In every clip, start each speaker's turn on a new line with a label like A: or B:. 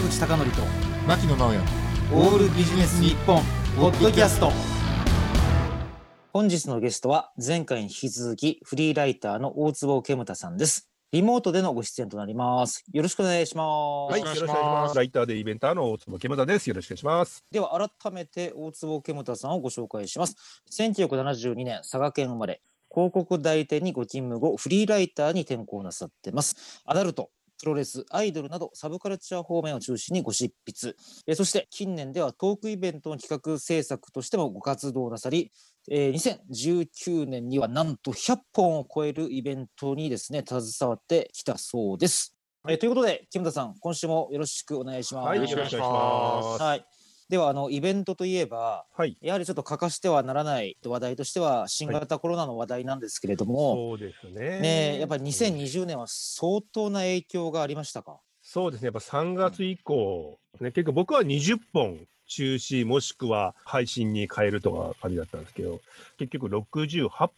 A: 坂口孝則と
B: 牧野直哉
A: オールビジネス日本ポッドキャスト
C: 本日のゲストは前回に引き続きフリーライターの大坪ケムタさんです。リモートでのご出演となります。よろしくお願いします。
D: はい、よろしくお願いします。ライターでイベンターの大坪ケムタです。よろしくお願いします。
C: では改めて大坪ケムタさんをご紹介します。1972年佐賀県生まれ、広告代理店にご勤務後、フリーライターに転向なさってます。アダルト、プロレス、アイドルなどサブカルチャー方面を中心にご執筆。えーそして近年ではトークイベントの企画制作としてもご活動なさり、えー2019年にはなんと100本を超えるイベントにですね、携わってきたそうです。えーということで、木村さん、今週もよろしくお願いします。
D: はい、よろしくお願いします。
C: はい。では、あの、イベントといえば、
D: はい。
C: やはりちょっと欠かしてはならない話題としては、新型コロナの話題なんですけれども、
D: そうですね。
C: ねえやっぱり2020年は相当な影響がありましたか？
D: そうですね。やっぱ3月以降、ね、結構僕は20本中止もしくは配信に変えるとか感じだったんですけど、結局68本、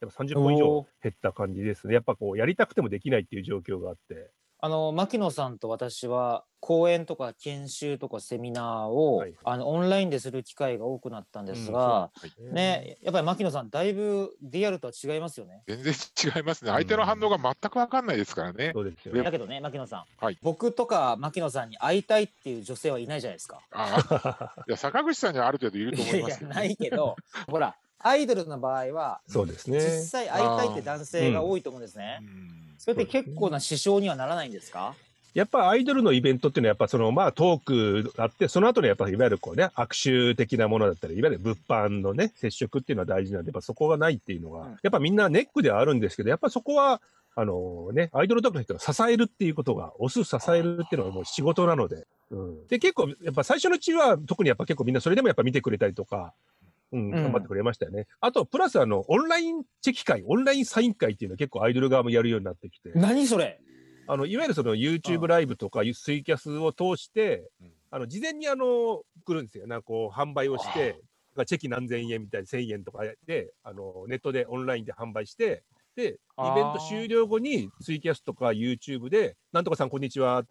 D: やっぱ30本以上減った感じですね。やっぱこう、やりたくてもできないっていう状況があって。
C: あの、牧野さんと私は、講演とか研修とかセミナーを、
D: はい
C: あの、オンラインでする機会が多くなったんですが、ね、やっぱり牧野さん、だいぶリアルとは違いますよね。
B: 全然違いますね。相手の反応が全く分かんないですからね。
D: そうですよ
B: で
D: ね。
C: だけどね、牧野さん、
B: はい
C: 僕とか牧野さんに会いたいっていう女性はいないじゃないですか。
B: ああ、いや坂口さんにはある程度いると思いますよ、
C: いやないけど、ほら、アイドルの場合は、
D: そうですね。
C: 実際会いたいって男性が多いと思うんですね。
B: うん
C: それって結構な支障にはならないんですか？
D: やっぱアイドルのイベントっていうのは、やっぱその、まあトークがあって、その後にやっぱいわゆるこうね、握手的なものだったり、いわゆる物販のね、接触っていうのは大事なんで、やっぱそこがないっていうのが、
C: うん。
D: やっぱみんなネックではあるんですけど、やっぱそこは、あのね、アイドルとかの人が支えるっていうことが、押す支えるっていうのがもう仕事なので、うん。で、結構、やっぱ最初のうちは、特にやっぱ結構みんなそれでもやっぱ見てくれたりとか、うん、頑張ってくれましたよね。あと、プラスあの、オンラインチェキ会、オンラインサイン会っていうのは結構アイドル側もやるようになってきて。
C: 何それ？
D: あの、いわゆるその YouTube ライブとかツイキャスを通して
B: うん、
D: あの、事前にあの、来るんですよ。なんかこう、販売をして、チェキ何千円みたいな1000円とかで、あの、ネットでオンラインで販売して、で、イベント終了後にツイキャスとか YouTube で、なんとかさんこんにちは、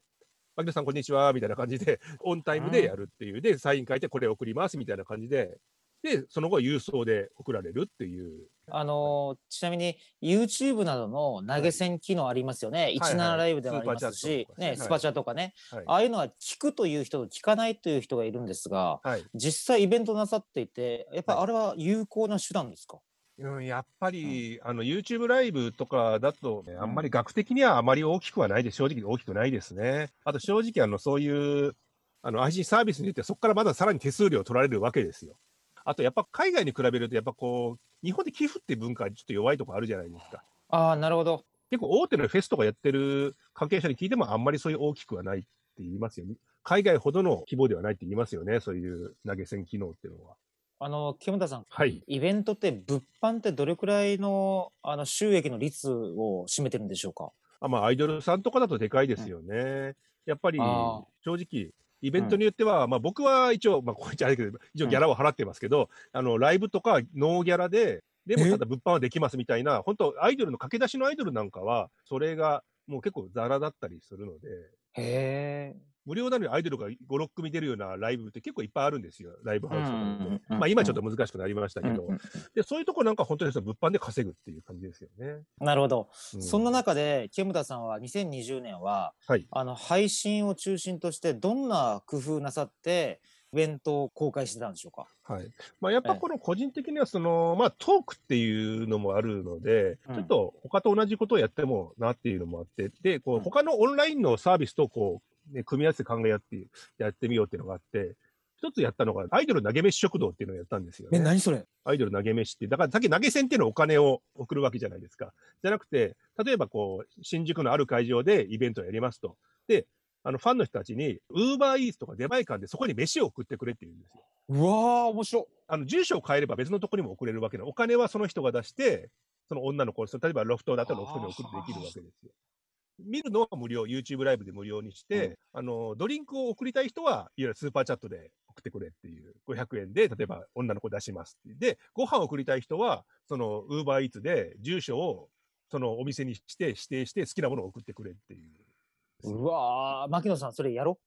D: 牧野さんこんにちは、みたいな感じで、オンタイムでやるっていう、で、サイン書いてこれ送ります、みたいな感じで、で、その後郵送で送られるっていう。
C: あのーちなみに YouTube などの投げ銭機能ありますよね。
D: はい
C: 17ライブでもありますし
D: ね
C: ね、スパチャとかね。
D: はい。
C: ああいうのは聞くという人と聞かないという人がいるんですが、
D: はい。
C: 実際イベントなさっていて、やっぱりあれは有効な手段ですか、
D: うん、やっぱり、あの、YouTube ライブとかだと、ね、あんまり額的にはあまり大きくはないです。正直大きくないですね。あと正直、あの、そういう、あの、配信サービスによってはそこからまださらに手数料取られるわけですよ。あと、やっぱ海外に比べると、やっぱこう、日本で寄付って文化はちょっと弱いとこあるじゃないですか。
C: ああ、なるほど。
D: 結構大手のフェスとかやってる関係者に聞いてもあんまりそういう大きくはないって言いますよね。海外ほどの規模ではないって言いますよね。そういう投げ銭機能っていうのは。
C: あの、木村さん、
D: はい。
C: イベントって物販ってどれくらいのあの収益の率を占めてるんでしょうか？
D: あまあ、アイドルさんとかだとでかいですよね。やっぱり正直、イベントによっては、まあ僕は一応、まあこう言っちゃあれだけど、一応ギャラを払ってますけど、あの、ライブとかノーギャラで、でも
C: え？
D: ただ物販はできますみたいな、本当アイドルの駆け出しのアイドルなんかは、それがもう結構ザラだったりするので、
C: へえ。
D: 無料なのにアイドルが5、6組出るようなライブって結構いっぱいあるんですよ。ライブハウスとか
C: うんうんうん
D: で。まあ今ちょっと難しくなりましたけど。で、そういうとこなんか本当にその物販で稼ぐっていう感じですよね。
C: なるほど。
D: う
C: そんな中で、木村さんは2020年は、
D: はい。
C: あの、配信を中心として、どんな工夫なさって、イベントを公開してたんでしょうか？
D: はい。まあ、やっぱこの個人的には、その、まあ、トークっていうのもあるので、
C: うん
D: ちょっと他と同じことをやってもなっていうのもあって、で、こ
C: うん
D: う、他のオンラインのサービスとこう、ね、組み合わせて考えやって、やってみようっていうのがあって、一つやったのが、アイドル投げ飯食堂っていうのをやったんですよね。
C: 何それ？
D: アイドル投げ飯って、だからさっき投げ銭っていうのはお金を送るわけじゃないですか。じゃなくて、例えばこう、新宿のある会場でイベントをやりますと。で、あの、ファンの人たちに、ウーバーイーツとか出前館でそこに飯を送ってくれって言うんですよ。
C: うわー、面白
D: あの、住所を変えれば別のとこにも送れるわけで、お金はその人が出して、その女の子、例えばロフトだったらロフトに送ってできるわけですよ。見るのは無料、YouTube ライブで無料にして、あの、ドリンクを送りたい人は、いわゆるスーパーチャットで送ってくれっていう、500円で、例えば女の子出しますって。で、ご飯を送りたい人は、その、ウーバーイーツで住所を、そのお店にして、指定して、好きなものを送ってくれっていう。
C: うわー、牧野さん、それやろ？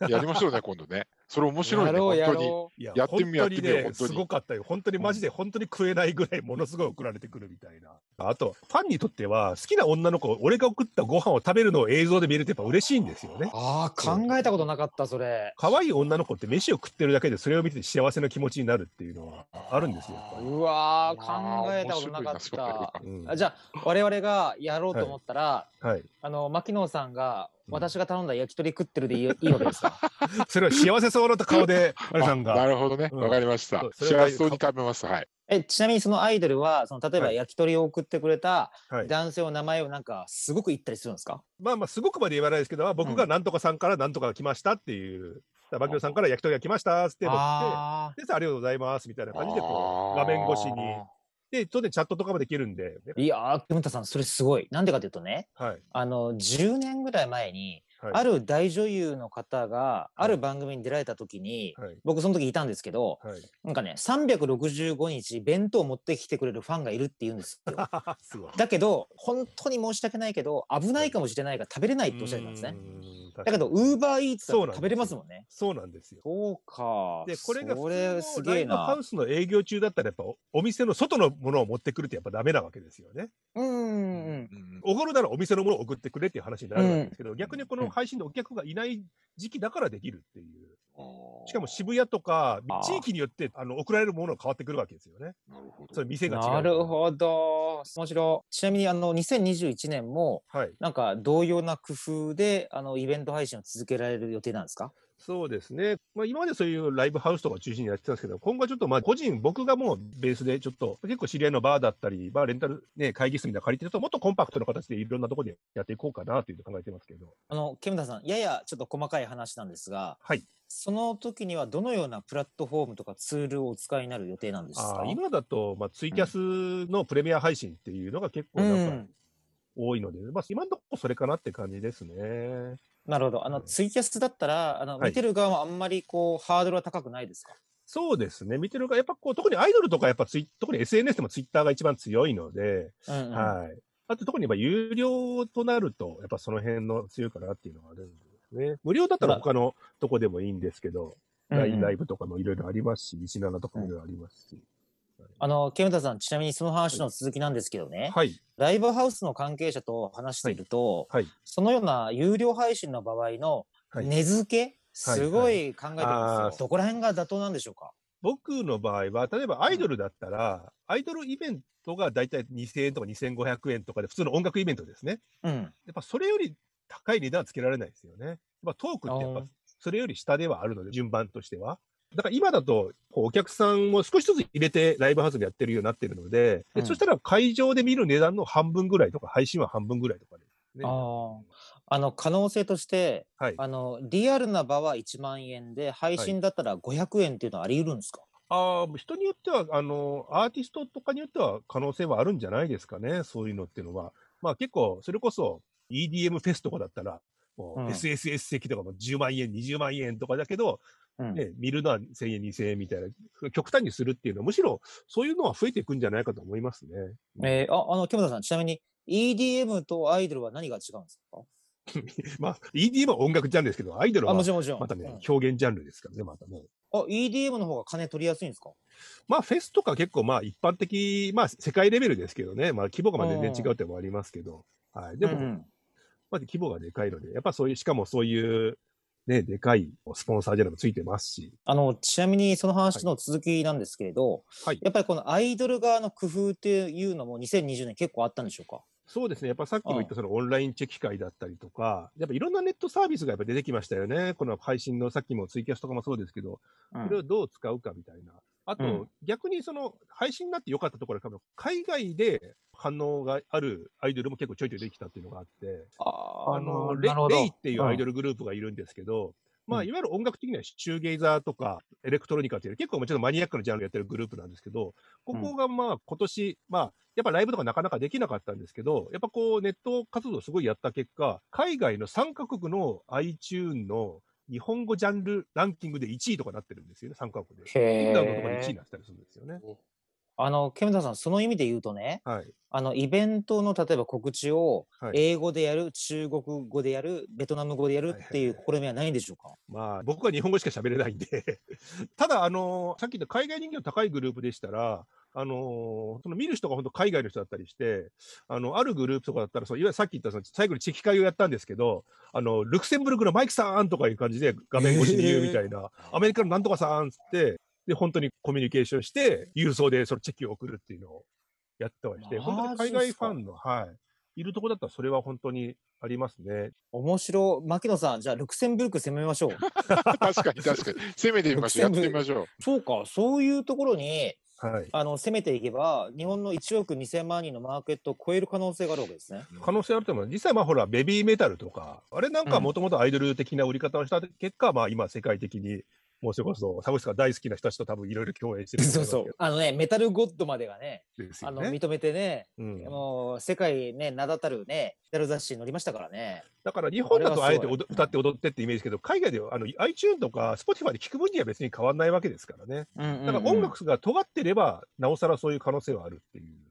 B: やりましょうね、今度ね。それ面白いね、
C: やろうや
B: 本当に。
D: や、
B: やってみよう
D: 本当にね
B: やってみよう本当に
D: すごかったよ。本当にマジで、本当に食えないぐらいものすごい送られてくるみたいな。あと、ファンにとっては、好きな女の子、俺が送ったご飯を食べるのを映像で見れてやっぱ嬉しいんですよね。
C: ああ考えたことなかったそれ。
D: 可愛い女の子って飯を食ってるだけでそれを見て幸せな気持ちになるっていうのはあるんですよ。やっぱり
C: うわー考えたことなかった。
D: うん
C: あじゃあ我々がやろうと思ったら、
D: はい。
C: あの牧野さんが
D: うん
C: 私が頼んだ焼き鳥食ってるでいい いいわけですか。
D: それは幸せそうな顔で、あれさん
B: な
D: が。
B: るほどね。
D: うん
B: わかりました
D: そう。それは
B: 幸せそうに食べます。はい。
C: えちなみにそのアイドルはその例えば
D: はい
C: 焼き鳥を送ってくれた
D: はい。
C: 男性の名前をなんかすごく言ったりするんですか？
D: まあまあ、すごくまで言わないですけど、僕がなんとかさんからなんとかが来ましたっていう、バキオさんから焼き鳥が来ましたって乗って、
C: あ
D: で、ありがとうございますみたいな感じで、こう、画面越しに。で、当然チャットとかもできるんで、
C: ーいやー木村さんそれすごい。なんでかというとね
D: はい。
C: あの10年ぐらい前に、
D: はい。
C: ある大女優の方がある番組に出られた時に、
D: はい。
C: 僕その時いたんですけど
D: はい。
C: なんかね365日弁当を持ってきてくれるファンがいるって言うんですよ。
D: す。
C: だけど本当に申し訳ないけど危ないかもしれないから食べれないっておっしゃってたんですね。だけどウーバーイーツ食べれますもんね。
D: そうなんですよ。
C: そうか。
D: で、これが普
C: すげえ
D: 通のライブハ
C: な
D: ウ。スの営業中だったら、やっぱおお店の外のものを持ってくるってやっぱダメなわけですよね。
C: うんうんうん。
B: うん
D: おごるならお店のものを送ってくれっていう話になるわけですけど、逆にこの配信でお客がいない時期だからできるっていう。しかも渋谷とか地域によってあの送られるものが変わってくるわけですよね。
B: なるほど
D: それ店が違う。
C: なるほど。面白い。ちなみにあの2021年も
D: はい。
C: なんか同様な工夫であのイベント配信を続けられる予定なんですか？
D: そうですね。まあ今までそういうライブハウスとか中心にやってたんですけど、今後はちょっとまあ個人、僕がもうベースでちょっと結構知り合いのバーだったり、バーレンタルね、会議室みたいなの借りてるともっとコンパクトな形でいろんなところでやっていこうかなという考えてますけど。
C: あの煙田さんややちょっと細かい話なんですが
D: はい。
C: その時にはどのようなプラットフォームとかツールをお使いになる予定なんですか？
D: 今だと、まあ、ツイキャスのプレミア配信っていうのが結構
C: う
D: なんか
C: ん、
D: 多いので、まあ今のところそれかなって感じですね。
C: なるほどあのツイキャスだったらあの
D: はい
C: 見てる側もあんまりこうハードルは高くないですか、
D: そうですね。見てるか、やっぱこう、特にアイドルとかやっぱツイ、特に SNS でもツイッターが一番強いので、
C: うんうん
D: はい。あと特にやっぱ有料となると、やっぱその辺の強いかなっていうのがあるんですね。無料だったら他のとこでもいいんですけど、
C: うんうん
D: ラインライブとかもいろいろありますし、17とかもいろいろありますし。
C: あの煙田さんちなみにその話の続きなんですけどね、
D: はい。
C: ライブハウスの関係者と話していると、
D: はい。
C: そのような有料配信の場合の
D: はい。
C: 値付け、すごい考えてるんですよ、
D: あー。
C: どこら辺が妥当なんでしょうか？
D: 僕の場合は、例えばアイドルだったら、アイドルイベントがだいたい2000円とか2500円とかで、普通の音楽イベントですね。
C: うん。
D: やっぱそれより高い値段はつけられないですよね。やっぱトークってやっぱそれより下ではあるので、順番としては。だから今だと、お客さんも少しずつ入れてライブハウスでやってるようになってるので、で
C: うん
D: そしたら会場で見る値段の半分ぐらいとか、配信は半分ぐらいとかですね。
C: あーあの可能性として
D: はい。
C: あのリアルな場は1万円で配信だったら500円っていうのはあり得るんですか、
D: ああ、人によっては、あの、アーティストとかによっては可能性はあるんじゃないですかね、そういうのっていうのは。まあ結構、それこそ EDM フェスとかだったら、もう
C: うん
D: SSS 席とかも10万円、20万円とかだけど、
C: うん
D: ね、見るのは1000円、2000円みたいな、極端にするっていうのは、むしろそういうのは増えていくんじゃないかと思いますね。
C: えーああの木村さんちなみに EDM とアイドルは何が違うんですか？
D: まあ、EDM は音楽ジャンルですけど、アイドル
C: あ
D: はまたね、
C: うん。
D: 表現ジャンルですからね、またね。
C: あ EDM の方が金取りやすいんですか？
D: まあ、フェスとか結構、まあ、一般的、まあ、世界レベルですけどね、まあ、規模がまあ全然違うってもありますけど、はい。でも、
C: うんうん。
D: まあ、規模がでかいので、やっぱそういう、しかもそういう、ね、でかいスポンサーじゃなくついてますし、
C: あのちなみにその話の続きなんですけれど、
D: はい。
C: やっぱりこのアイドル側の工夫っていうのも2020年結構あったんでしょうか？
D: そうですね、やっぱさっきも言ったそのオンラインチェキ会だったりとか、やっぱいろんなネットサービスがやっぱ出てきましたよね。この配信のさっきもツイキャスとかもそうですけど、
C: うん。
D: それをどう使うかみたいな。あと、
C: うん。
D: 逆にその配信になって良かったところは、海外で反応があるアイドルも結構ちょいちょいできたっていうのがあって、
C: あ
D: あのレレイっていうアイド
C: ル、
D: ルグループがいるんですけど、まあ、
C: うん
D: いわゆる音楽的にはシューゲイザーとかエレクトロニカっていう結構もちろんマニアックなジャンルやってるグループなんですけど、ここがまあ今年、まあ、やっぱライブとかなかなかできなかったんですけど、やっぱこうネット活動すごいやった結果、海外の3カ国の iTune の日本語ジャンルランキングで1位とかなってるんですよね、3カ国で。フィンランドとかで1位になってたりするんですよね。
C: あの、ケムタさん、その意味で言うとね、
D: はい。
C: あの、イベントの例えば告知を
D: はい
C: 英語でやる、中国語でやる、ベトナム語でやるっていう試みはないんでしょうか？
D: まあ、僕は日本語しか喋れないんで。ただ、あのさっき言った海外人気の高いグループでしたら、あのその見る人が本当海外の人だったりして、あの、あるグループとかだったら、そういわゆるさっき言ったその最後にチェキ会をやったんですけど、あの、ルクセンブルクのマイクさんとかいう感じで画面越しに言うみたいな、アメリカのなんとかさんっつって、で、本当にコミュニケーションして、郵送でそのチェキを送るっていうのをやってはして、本当に海外ファンの、はい、いるとこだったらそれは本当にありますね。
C: 面白い。牧野さん、じゃあ、ルクセンブルク攻めましょう。
B: 確かに確かに。攻めてみましょう。やってみましょう。
C: そうか、そういうところに、
D: はい。
C: あの、攻めていけば、日本の1億2000万人のマーケットを超える可能性があるわけですね。
D: 可能性あると思う。実際、まあほら、ベビーメタルとか、あれなんかもともとアイドル的な売り方をした結果、まあ今世界的に、もうそれこそ、サブスクが大好きな人たちと多分いろいろ共演してると
C: そうそう。あのね、メタルゴッドまでがね、
D: けどです
C: あの。認めてね、
D: うん、
C: もう、世界ね、名だたるね、メタル雑誌に載りましたからね。
D: だから日本だとあえて歌って踊ってってイメージですけど、海外ではあの iTune とか Spotify で聞く分には別に変わらないわけですからね。
C: うんうんうん
D: だから音楽が尖ってれば、なおさらそういう可能性はあるっていう。うん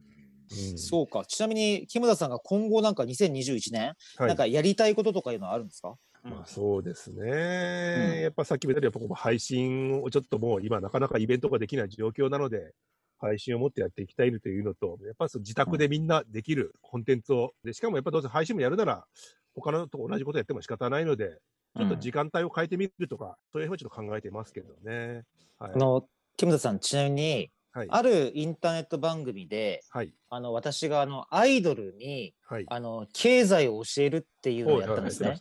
C: そうか。ちなみに、木村さんが今後なんか2021年、
D: はい
C: なんかやりたいこととかいうのはあるんですか、
D: まあそうですね、
C: ん
D: やっぱさっきも言ったように、やっぱこう配信をちょっともう今なかなかイベントができない状況なので、配信を持ってやっていきたいというのと、やっぱその自宅でみんなできるコンテンツを、でしかもやっぱどうせ配信もやるなら、他のと同じことやっても仕方ないので、ちょっと時間帯を変えてみるとか、そういうふうにちょっと考えてますけどね。はい。
C: あの、木村さん、ちなみに、
D: はい。
C: あるインターネット番組で、
D: はい。
C: あの、私があの、アイドルに、
D: はい。
C: あの、経済を教えるっていうのをやったんですね。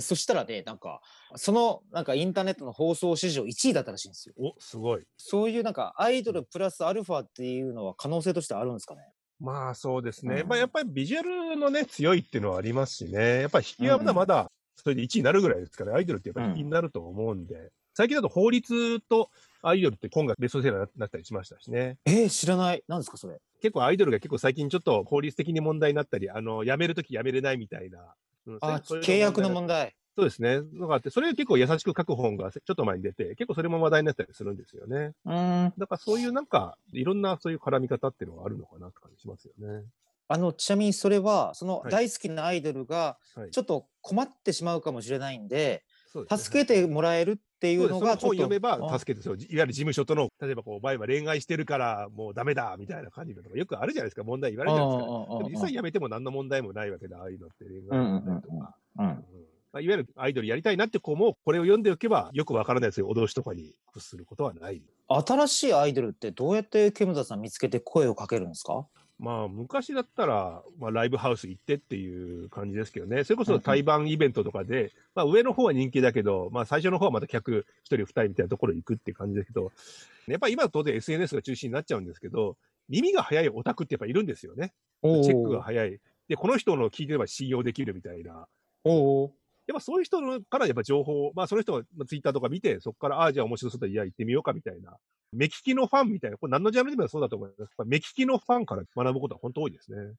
C: そしたらね、なんか、その、なんかインターネットの放送史上1位だったらしいんですよ。
D: お、すごい。
C: そういうなんか、アイドルプラスアルファっていうのは可能性としてあるんですかね？
D: まあそうですね。
C: うん
D: まあやっぱりビジュアルのね、強いっていうのはありますしね。やっぱり引きはまだまだ、それで1位になるぐらいですから、アイドルってやっぱり引きになると思うんで、最近だと法律とアイドルって今がベストセラーになったりしましたしね。
C: えー、知らない。何ですか、それ？
D: 結構アイドルが結構最近ちょっと法律的に問題になったり、あの、辞めるとき辞めれないみたいな。うん
C: あ、契約の
D: 題
C: 問題。
D: そうですね。のがあって、それ結構優しく書く本がちょっと前に出て、結構それも話題になったりするんですよね。
C: うーん。
D: だからそういうなんか、いろんなそういう絡み方っていうのがあるのかなって感じしますよね。
C: あの、ちなみにそれは、その
D: はい
C: 大好きなアイドルが、
D: はい。
C: ちょっと困ってしまうかもしれないんで、助けてもらえるっていうのが、ちょっと。
D: 読めば
C: あ
D: 助けて、そういわゆる事務所との、例えばこう、前は恋愛してるからもうダメだみたいな感じのとか、よくあるじゃないですか、問題言われるじゃないですか。実際やめても何の問題もないわけで、ああいうのって恋愛とか。まあ、いわゆるアイドルやりたいなって子も、これを読んでおけば、よくわからないですよ、脅しとかに屈することはない。
C: 新しいアイドルってどうやってケムタさん見つけて声をかけるんですか？
D: まあ、昔だったら、まあ、ライブハウス行ってっていう感じですけどね。それこそ対バンイベントとかで、まあ、上の方は人気だけど、まあ、最初の方はまた客一人二人みたいなところ行くっていう感じですけど、やっぱり今は当然 SNS が中心になっちゃうんですけど、耳が早いオタクってやっぱいるんですよね。チェックが早い。で、この人の聞いてれば信用できるみたいな。やっぱそういう人のからやっぱ情報を、まあその人がツイッターとか見て、そこから、ああ、じゃあ面白そうだ、いや、行ってみようかみたいな。目利きのファンみたいな、これ何のジャンルでもそうだと思います。目利きのファンから学ぶことは本当多いですね。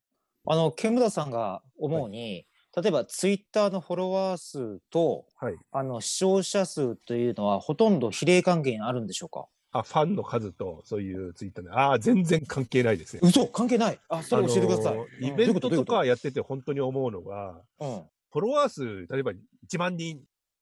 C: あの、ケムタさんが思うに、例えばツイッターのフォロワー数と、
D: はい。
C: あの、視聴者数というのはほとんど比例関係にあるんでしょうか？
D: あ、ファンの数と、そういうツイッターで、ああ、全然関係ないですね。
C: 嘘関係ないあ、それ教えてください。
D: イベント
C: と
D: かやってて本当に思うのが、
C: どういうこ
D: フォロワー数、例えば1万人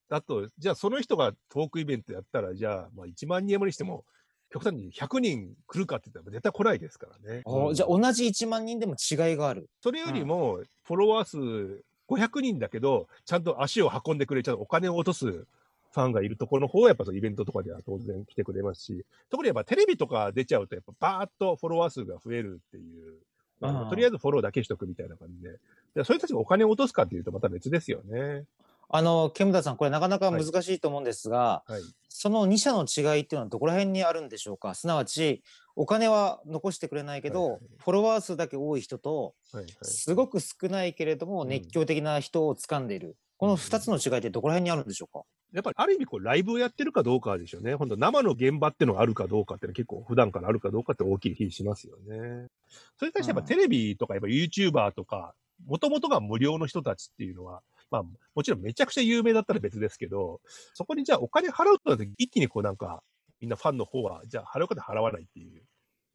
D: だと、じゃあその人がトークイベントやったら、じゃあ、まあ1万人もにしても、極端に100人来るかって言ったら絶対来ないですからね。
C: じゃあ同じ1万人でも違いがある。
D: それよりも、フォロワー数500人だけど、ちゃんと足を運んでくれ、ちゃんとお金を落とすファンがいるところの方は、やっぱそのイベントとかでは当然来てくれますし、特にやっぱテレビとか出ちゃうと、やっぱバーッとフォロワー数が増えるっていう、あの
C: うん
D: とりあえずフォローだけしとくみたいな感じで。でそういう人たちがお金を落とすかっていうとまた別ですよね。
C: あの、ケムタさん、これなかなか難しいと思うんですが、
D: はい。
C: その2社の違いっていうのはどこら辺にあるんでしょうか？すなわち、お金は残してくれないけど、
D: はいはい
C: フォロワー数だけ多い人と、
D: はい、はい。
C: すごく少ないけれども
D: うん
C: 熱狂的な人を掴んでいる。この2つの違いってどこら辺にあるんでしょうか？
D: やっぱりある意味こうライブをやってるかどうかでしょうね。本当生の現場っていうのがあるかどうかっていうのは結構普段からあるかどうかって大きい気しますよね。それに対してやっぱテレビとかやっぱ YouTuber とか、もともとが無料の人たちっていうのは、まあもちろんめちゃくちゃ有名だったら別ですけど、そこにじゃあお金払うとなって一気にこうなんか、みんなファンの方は、じゃあ払うかで払わないっていう。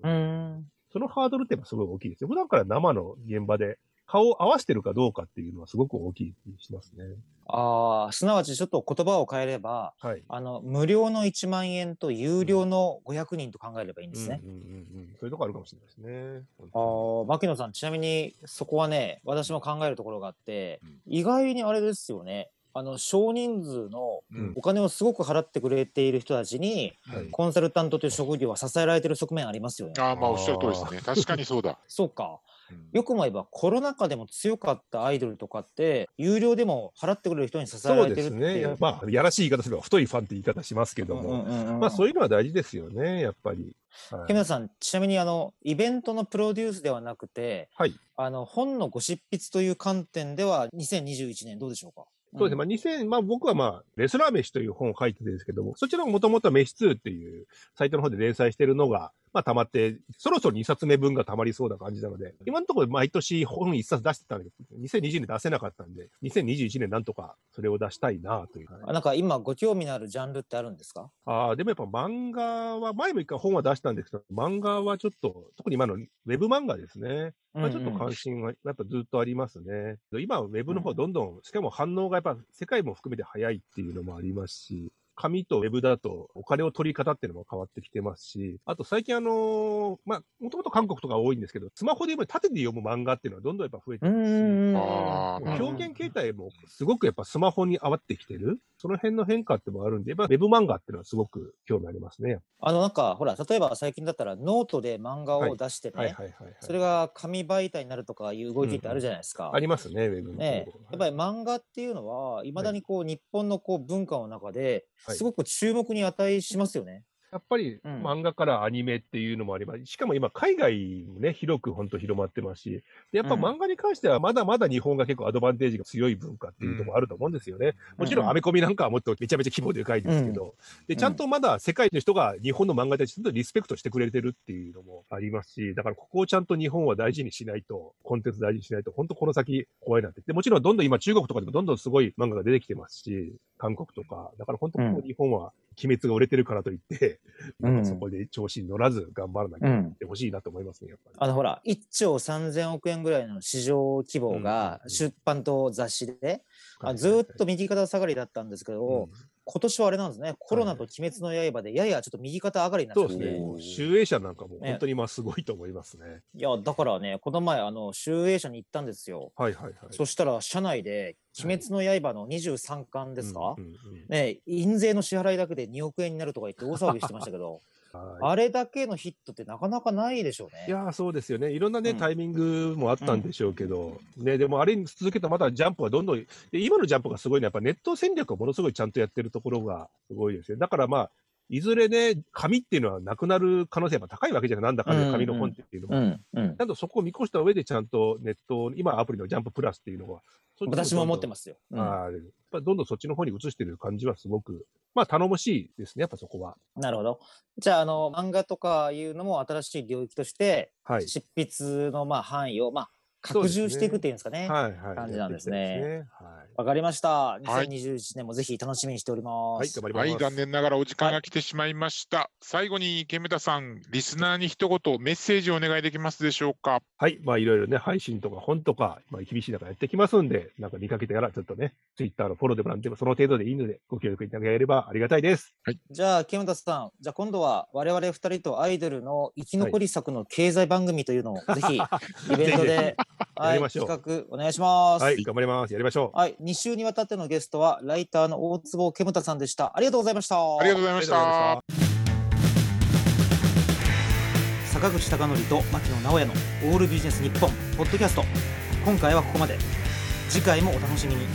C: うん。
D: そのハードルってすごい大きいですよ。普段から生の現場で顔を合わせてるかどうかっていうのはすごく大きい気がしますね。
C: ああ、すなわちちょっと言葉を変えれば、
D: はい。
C: あの、無料の1万円と有料の500人と考えればいいんですね。
D: うんうんうんうん。そういうとこあるかもしれないですね。
C: ああ、牧野さん、ちなみにそこはね、私も考えるところがあって、
B: うん
C: 意外にあれですよね。あの、少人数の
D: うん
C: お金をすごく払ってくれている人たちに、
D: はい
C: コンサルタントという職業は支えられている側面ありますよね。
B: ああ、まあおっしゃる通りですね。確かにそうだ。
C: そうか。
B: うん
C: よくも言えばコロナ禍でも強かったアイドルとかって、有料でも払ってくれる人に支えられてるっていう。
D: ね。やまあ、やらしい言い方すれば太いファンって言い方しますけども、まあそういうのは大事ですよね、やっぱり。はい
C: 木村さん、ちなみにあの、イベントのプロデュースではなくて、
D: はい。
C: あの、本のご執筆という観点では、2021年どうでしょうか？
D: そうですね。まあ、2000、まあ僕はまあ、レスラー飯という本を書いてるんですけども、そちらももともとは飯2っていうサイトの方で連載してるのが、まあ溜まって、そろそろ2冊目分が溜まりそうな感じなので、今のところ毎年本1冊出してたんだけど、2020年出せなかったんで、2021年なんとかそれを出したいなという。
C: あなんか今ご興味のあるジャンルってあるんですか？
D: ああ、でもやっぱ漫画は、前も一回本は出したんですけど、漫画はちょっと、特に今のウェブ漫画ですね。まあ、ちょっと関心はやっぱずっとありますね。今、ウェブの方どんどん、しかも反応がやっぱ世界も含めて早いっていうのもありますし、紙とウェブだとお金を取り方っていうのも変わってきてますし、あと最近あのーまあ、もともと韓国とか多いんですけど、スマホで読む、縦で読む漫画っていうのはどんどんやっぱ増えてますし、表現形態もすごくやっぱスマホに合わってきてる。その辺の変化ってもあるんで、まあ、ウェブ漫画っていうのはすごく興味ありますね。
C: あのなんかほら例えば最近だったらノートで漫画を出してね、
D: はいはいはい、はい。
C: それが紙媒体になるとかいう動きってあるじゃないですか。
D: ありますね、ウェブの方。
C: ねえ、やっぱり漫画っていうのは、いまだにこう、日本のこう文化の中で、
D: はい
C: すごく注目に値しますよね。
D: やっぱり
C: うん
D: 漫画からアニメっていうのもあります。しかも今、海外もね、広く本当広まってますし、でやっぱ
C: うん
D: 漫画に関してはまだまだ日本が結構アドバンテージが強い文化っていうところあると思うんですよね。もちろん、
C: うん
D: アメコミなんかはもっとめちゃめちゃ規模でかいですけど、で、ちゃんとまだ世界の人が日本の漫画に対してちゃんとリスペクトしてくれてるっていうのもありますし、だからここをちゃんと日本は大事にしないと、コンテンツ大事にしないと、本当この先怖いなって。で、もちろんどんどん今中国とかでもどんどんすごい漫画が出てきてますし、韓国とか、だから本当ここ日本は鬼滅が売れてるからといって、
C: うん
D: そこで調子に乗らず頑張らなきゃい
C: うん。
D: ってほしいなと思いますね、やっぱり。
C: あのほら、1兆3000億円ぐらいの市場規模が
D: うん
C: 出版と雑誌で、
D: はい
C: あずーっと右肩下がりだったんですけど、
D: うん。
C: 今年はあれなんですね、コロナと鬼滅の刃でややちょっと右肩上がりになって、
D: そうですね。集英社なんかも
C: ね
D: 本当に今すごいと思いますね。
C: いや、だからね、この前、あの、集英社に行ったんですよ。
D: はいはいはい。
C: そしたら、社内で、鬼滅の刃の23巻ですか、
D: うんうんうん
C: ね、印税の支払いだけで2億円になるとか言って大騒ぎしてましたけど、
D: はい
C: あれだけのヒットってなかなかないでしょうね。
D: いやーそうですよね。いろんなね、
C: うん
D: タイミングもあったんでしょうけど、ね、でもあれに続けたまたジャンプはどんどん、で今のジャンプがすごいのは、やっぱネット戦略をものすごいちゃんとやってるところがすごいですよ。だからまあ、いずれね、紙っていうのはなくなる可能性が高いわけじゃない、なんだかんだ紙の本っていうのは。
C: うん、うん
D: ち。ゃんとそこを見越した上で、ちゃんとネット、今アプリのジャンププラスっていうのは、
C: 私も思ってますよ。
D: どんはいやっぱどんどんそっちの方に移してる感じはすごく、まあ頼もしいですね、やっぱそこは。
C: なるほど。じゃあ、あの、漫画とかいうのも新しい領域として、
D: はい。
C: 執筆のまあ範囲を、まあ、拡充していくっていうんですかね。わ、
D: はいはい。
C: 感じなんですね
D: すねはい。
C: かりました。
B: はい
C: 2021年もぜひ楽しみにしておりま
D: はい、
C: す。
D: 頑張ります。
B: はい、残念ながらお時間が来てしまいました。最後に池村さん、リスナーに一言メッセージをお願いできますでしょうか？
D: はい。まあ、いろいろね、配信とか本とか、まあ、厳しい中やってきますんで、なんか見かけたら、ちょっとね、ツイッターのフォローでもなんでも、その程度でいいので、ご協力いただければありがたいです。
C: じゃあ、木村さん、じゃあ今度は我々二人とアイドルの生き残り策の経済番組というのをぜひ、イベントで、はい、
D: やりましょう
C: 企画お願いします。
D: はい、頑張ります。やりましょう。
C: はい、2週にわたってのゲストは、ライターの大坪煙太さんでした。ありがとうございました。
B: ありがとうございました。
A: 坂口孝則と牧野直哉のオールビジネス日本ポッドキャスト今回はここまで次回もお楽しみに